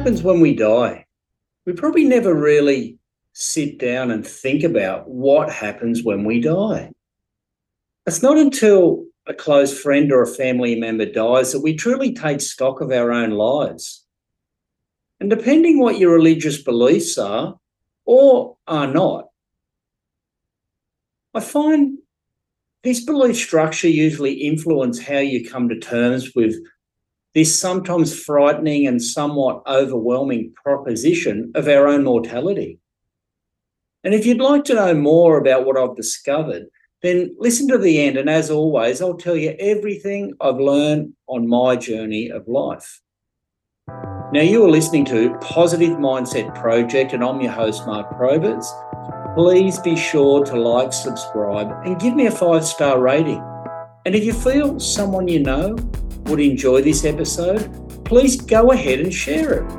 happens when we die? We probably never really sit down and think about what happens when we die. It's not until a close friend or a family member dies that we truly take stock of our own lives. And depending what your religious beliefs are or are not, I find this belief structure usually influence how you come to terms with this sometimes frightening and somewhat overwhelming proposition of our own mortality. And if you'd like to know more about what I've discovered, then listen to the end. And as always, I'll tell you everything I've learned on my journey of life. Now, you are listening to Positive Mindset Project, and I'm your host, Mark Proberts. Please be sure to like, subscribe, and give me a five star rating. And if you feel someone you know would enjoy this episode, please go ahead and share it.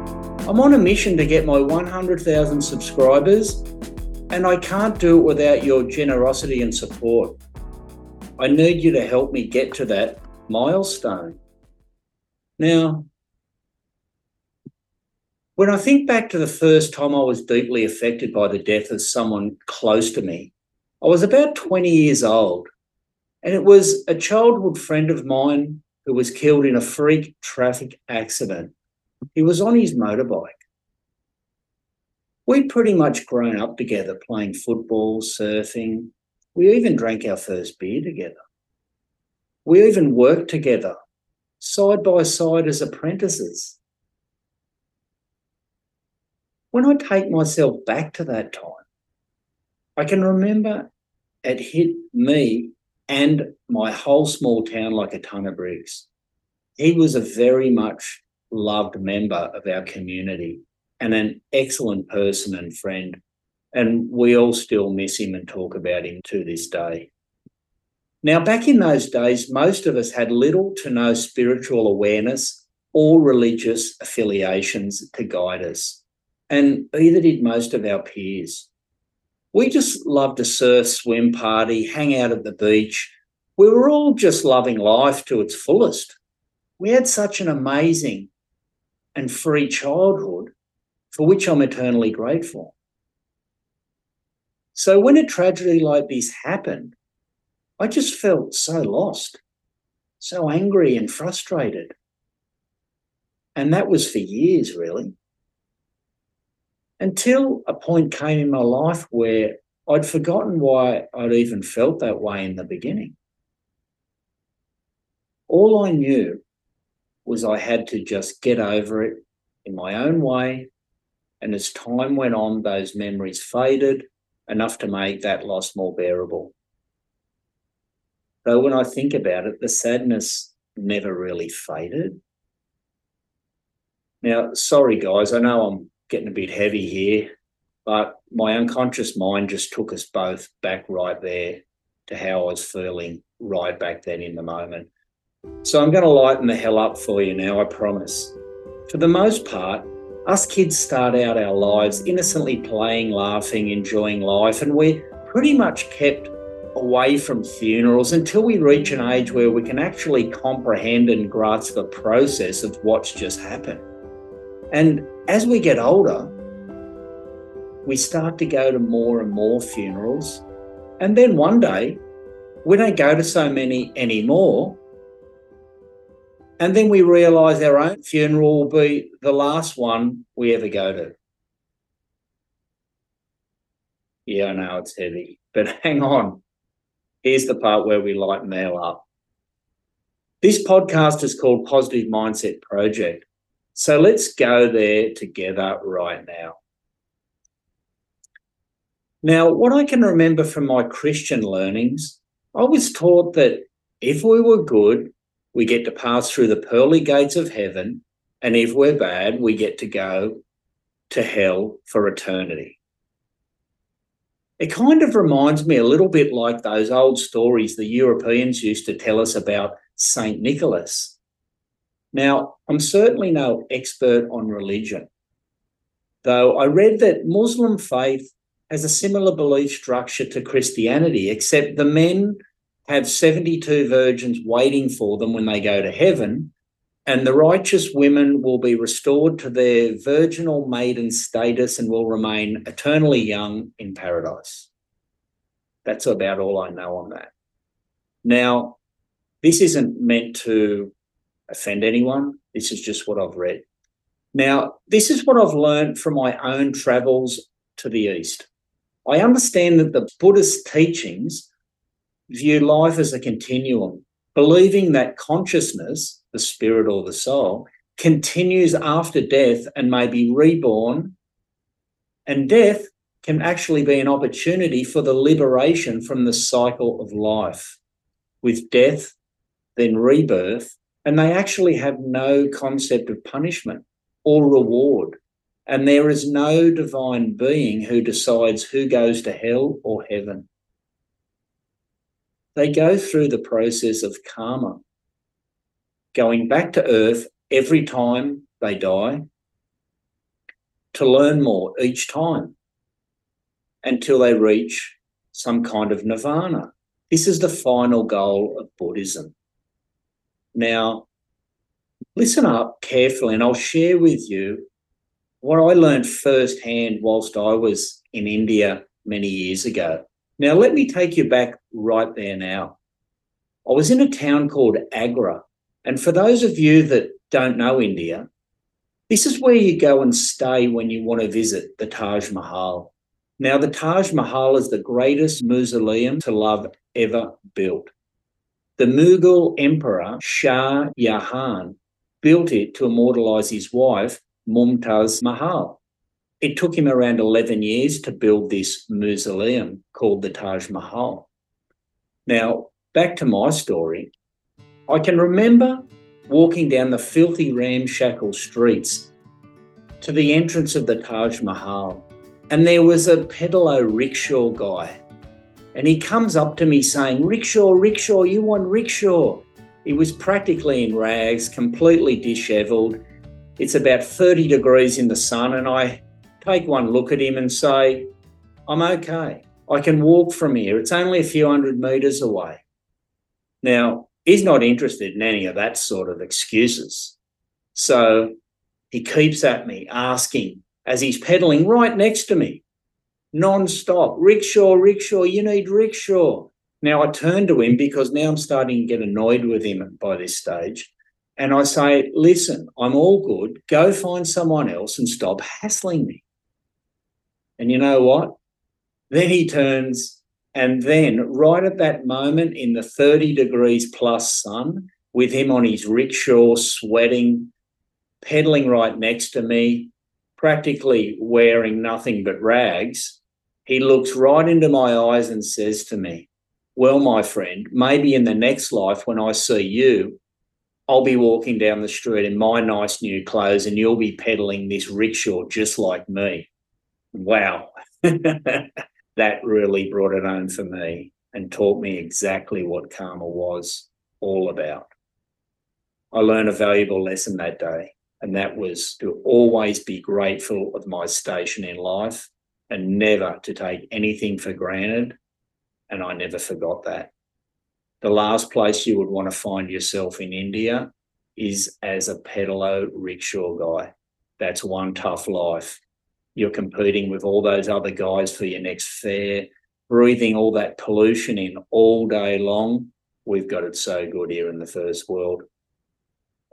I'm on a mission to get my 100,000 subscribers and I can't do it without your generosity and support. I need you to help me get to that milestone. Now, when I think back to the first time I was deeply affected by the death of someone close to me, I was about 20 years old, and it was a childhood friend of mine who was killed in a freak traffic accident. He was on his motorbike. We'd pretty much grown up together playing football, surfing. We even drank our first beer together. We even worked together, side by side as apprentices. When I take myself back to that time, I can remember it hit me and my whole small town like a ton of bricks. He was a very much loved member of our community and an excellent person and friend. And we all still miss him and talk about him to this day. Now, back in those days, most of us had little to no spiritual awareness or religious affiliations to guide us, and either did most of our peers. We just loved to surf, swim, party, hang out at the beach. We were all just loving life to its fullest. We had such an amazing and free childhood for which I'm eternally grateful. So when a tragedy like this happened, I just felt so lost, so angry and frustrated. And that was for years, really. Until a point came in my life where I'd forgotten why I'd even felt that way in the beginning. All I knew was I had to just get over it in my own way and as time went on, those memories faded enough to make that loss more bearable. Though when I think about it, the sadness never really faded. Now, sorry guys, I know I'm getting a bit heavy here, but my unconscious mind just took us both back right there to how I was feeling right back then in the moment. So I'm going to lighten the hell up for you now, I promise. For the most part, us kids start out our lives innocently playing, laughing, enjoying life, and we're pretty much kept away from funerals until we reach an age where we can actually comprehend and grasp the process of what's just happened. And as we get older, we start to go to more and more funerals. And then one day, we don't go to so many anymore and then we realise our own funeral will be the last one we ever go to. Yeah, I know it's heavy, but hang on. Here's the part where we lighten mail up. This podcast is called Positive Mindset Project. So let's go there together right now. Now, what I can remember from my Christian learnings, I was taught that if we were good, we get to pass through the pearly gates of heaven. And if we're bad, we get to go to hell for eternity. It kind of reminds me a little bit like those old stories the Europeans used to tell us about St. Nicholas. Now, I'm certainly no expert on religion, though I read that Muslim faith has a similar belief structure to Christianity, except the men have 72 virgins waiting for them when they go to heaven, and the righteous women will be restored to their virginal maiden status and will remain eternally young in paradise. That's about all I know on that. Now, this isn't meant to offend anyone. This is just what I've read. Now, this is what I've learned from my own travels to the East. I understand that the Buddhist teachings view life as a continuum, believing that consciousness, the spirit or the soul, continues after death and may be reborn. And death can actually be an opportunity for the liberation from the cycle of life. With death, then rebirth, and they actually have no concept of punishment or reward. And there is no divine being who decides who goes to hell or heaven. They go through the process of karma, going back to earth every time they die to learn more each time until they reach some kind of nirvana. This is the final goal of Buddhism. Now, listen up carefully, and I'll share with you what I learned firsthand whilst I was in India many years ago. Now, let me take you back right there now. I was in a town called Agra. And for those of you that don't know India, this is where you go and stay when you want to visit the Taj Mahal. Now, the Taj Mahal is the greatest mausoleum to love ever built. The Mughal Emperor Shah Jahan built it to immortalize his wife, Mumtaz Mahal. It took him around 11 years to build this mausoleum called the Taj Mahal. Now, back to my story. I can remember walking down the filthy ramshackle streets to the entrance of the Taj Mahal and there was a pedalo rickshaw guy. And he comes up to me saying, Rickshaw, rickshaw, you want rickshaw? He was practically in rags, completely disheveled. It's about 30 degrees in the sun, and I take one look at him and say, I'm okay. I can walk from here. It's only a few hundred meters away. Now, he's not interested in any of that sort of excuses. So he keeps at me asking, as he's pedaling right next to me, non-stop. Rickshaw, rickshaw, you need rickshaw. Now I turn to him because now I'm starting to get annoyed with him by this stage. And I say, listen, I'm all good. Go find someone else and stop hassling me. And you know what? Then he turns, and then right at that moment in the 30 degrees plus sun, with him on his rickshaw, sweating, pedaling right next to me, practically wearing nothing but rags, he looks right into my eyes and says to me, Well, my friend, maybe in the next life when I see you, I'll be walking down the street in my nice new clothes and you'll be peddling this rickshaw just like me. Wow. that really brought it home for me and taught me exactly what karma was all about. I learned a valuable lesson that day and that was to always be grateful of my station in life and never to take anything for granted. And I never forgot that. The last place you would want to find yourself in India is as a pedalo rickshaw guy. That's one tough life. You're competing with all those other guys for your next fare, breathing all that pollution in all day long. We've got it so good here in the first world.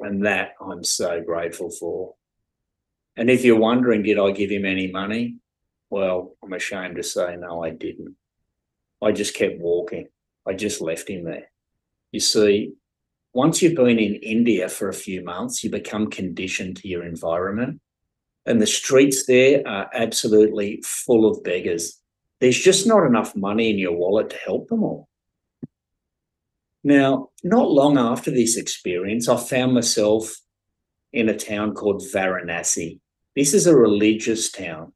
And that I'm so grateful for. And if you're wondering, did I give him any money? Well, I'm ashamed to say, no, I didn't. I just kept walking. I just left him there. You see, once you've been in India for a few months, you become conditioned to your environment. And the streets there are absolutely full of beggars. There's just not enough money in your wallet to help them all. Now, not long after this experience, I found myself in a town called Varanasi. This is a religious town.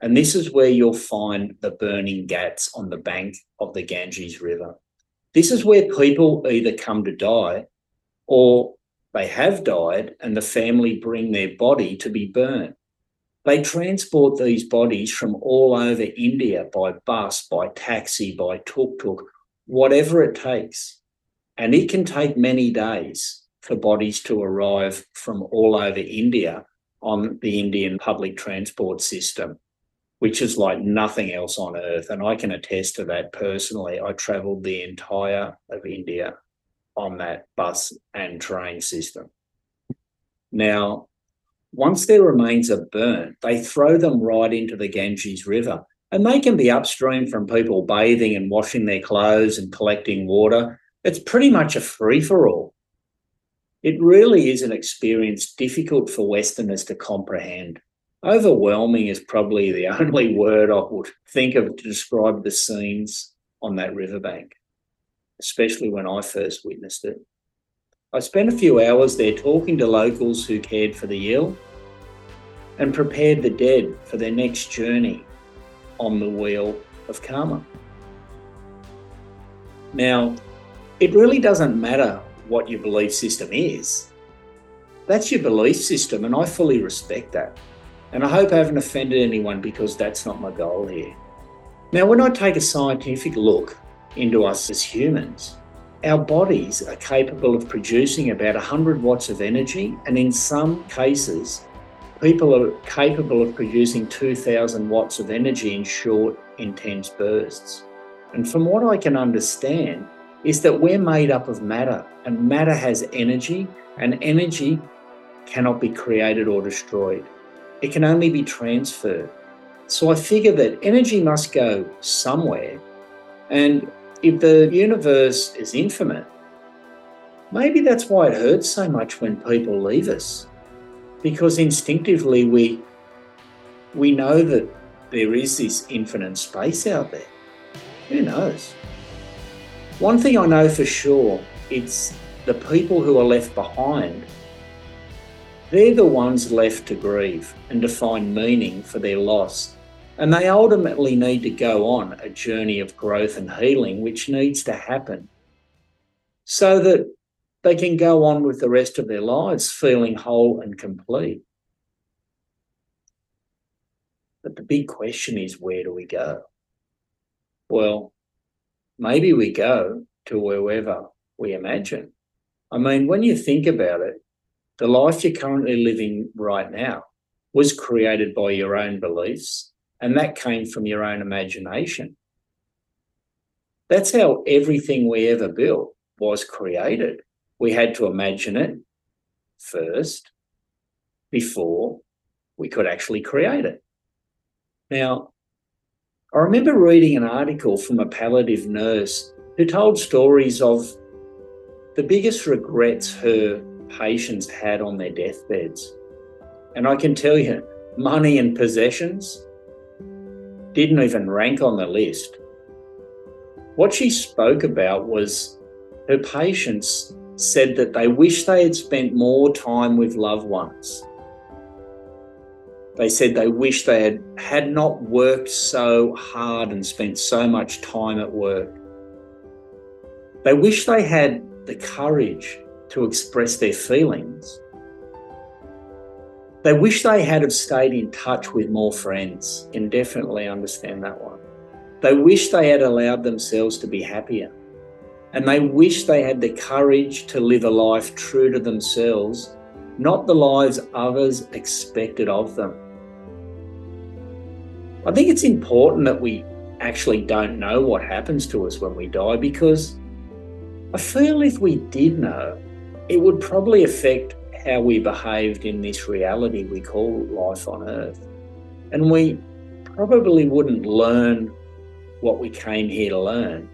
And this is where you'll find the burning ghats on the bank of the Ganges River. This is where people either come to die or they have died and the family bring their body to be burnt. They transport these bodies from all over India by bus, by taxi, by tuk tuk, whatever it takes. And it can take many days. for bodies to arrive from all over India on the Indian public transport system, which is like nothing else on earth. And I can attest to that personally. I traveled the entire of India on that bus and train system. Now, once their remains are burnt, they throw them right into the Ganges River. And they can be upstream from people bathing and washing their clothes and collecting water. It's pretty much a free for all. It really is an experience difficult for Westerners to comprehend. Overwhelming is probably the only word I would think of to describe the scenes on that riverbank, especially when I first witnessed it. I spent a few hours there talking to locals who cared for the ill and prepared the dead for their next journey on the wheel of karma. Now, it really doesn't matter what your belief system is. That's your belief system, and I fully respect that. And I hope I haven't offended anyone because that's not my goal here. Now, when I take a scientific look into us as humans, our bodies are capable of producing about 100 watts of energy, and in some cases, people are capable of producing 2,000 watts of energy in short, intense bursts. And from what I can understand, is that we're made up of matter, and matter has energy, and energy cannot be created or destroyed. It can only be transferred. So I figure that energy must go somewhere, and if the universe is infinite, maybe that's why it hurts so much when people leave us. Because instinctively we we know that there is this infinite space out there. Who knows? One thing I know for sure, it's the people who are left behind. They're the ones left to grieve and to find meaning for their loss and they ultimately need to go on a journey of growth and healing, which needs to happen so that they can go on with the rest of their lives feeling whole and complete. But the big question is where do we go? Well, maybe we go to wherever we imagine. I mean, when you think about it, the life you're currently living right now was created by your own beliefs and that came from your own imagination. That's how everything we ever built was created. We had to imagine it first before we could actually create it. Now, I remember reading an article from a palliative nurse who told stories of the biggest regrets her patients had on their deathbeds. And I can tell you, money and possessions didn't even rank on the list. What she spoke about was her patients said that they wish they had spent more time with loved ones. They said they wish they had, had not worked so hard and spent so much time at work. They wish they had the courage to express their feelings they wish they had have stayed in touch with more friends. Can definitely understand that one. They wish they had allowed themselves to be happier. And they wish they had the courage to live a life true to themselves, not the lives others expected of them. I think it's important that we actually don't know what happens to us when we die because I feel if we did know, it would probably affect how we behaved in this reality we call life on earth. And we probably wouldn't learn what we came here to learn.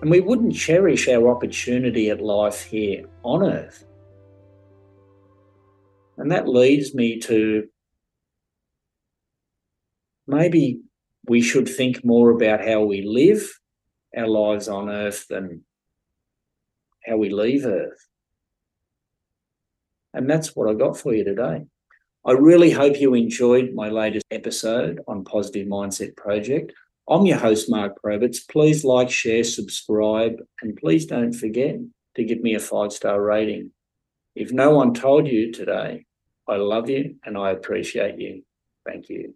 And we wouldn't cherish our opportunity at life here on earth. And that leads me to maybe we should think more about how we live our lives on earth than how we leave earth. And that's what I got for you today. I really hope you enjoyed my latest episode on Positive Mindset Project. I'm your host, Mark Probitz. Please like, share, subscribe, and please don't forget to give me a five star rating. If no one told you today, I love you and I appreciate you. Thank you.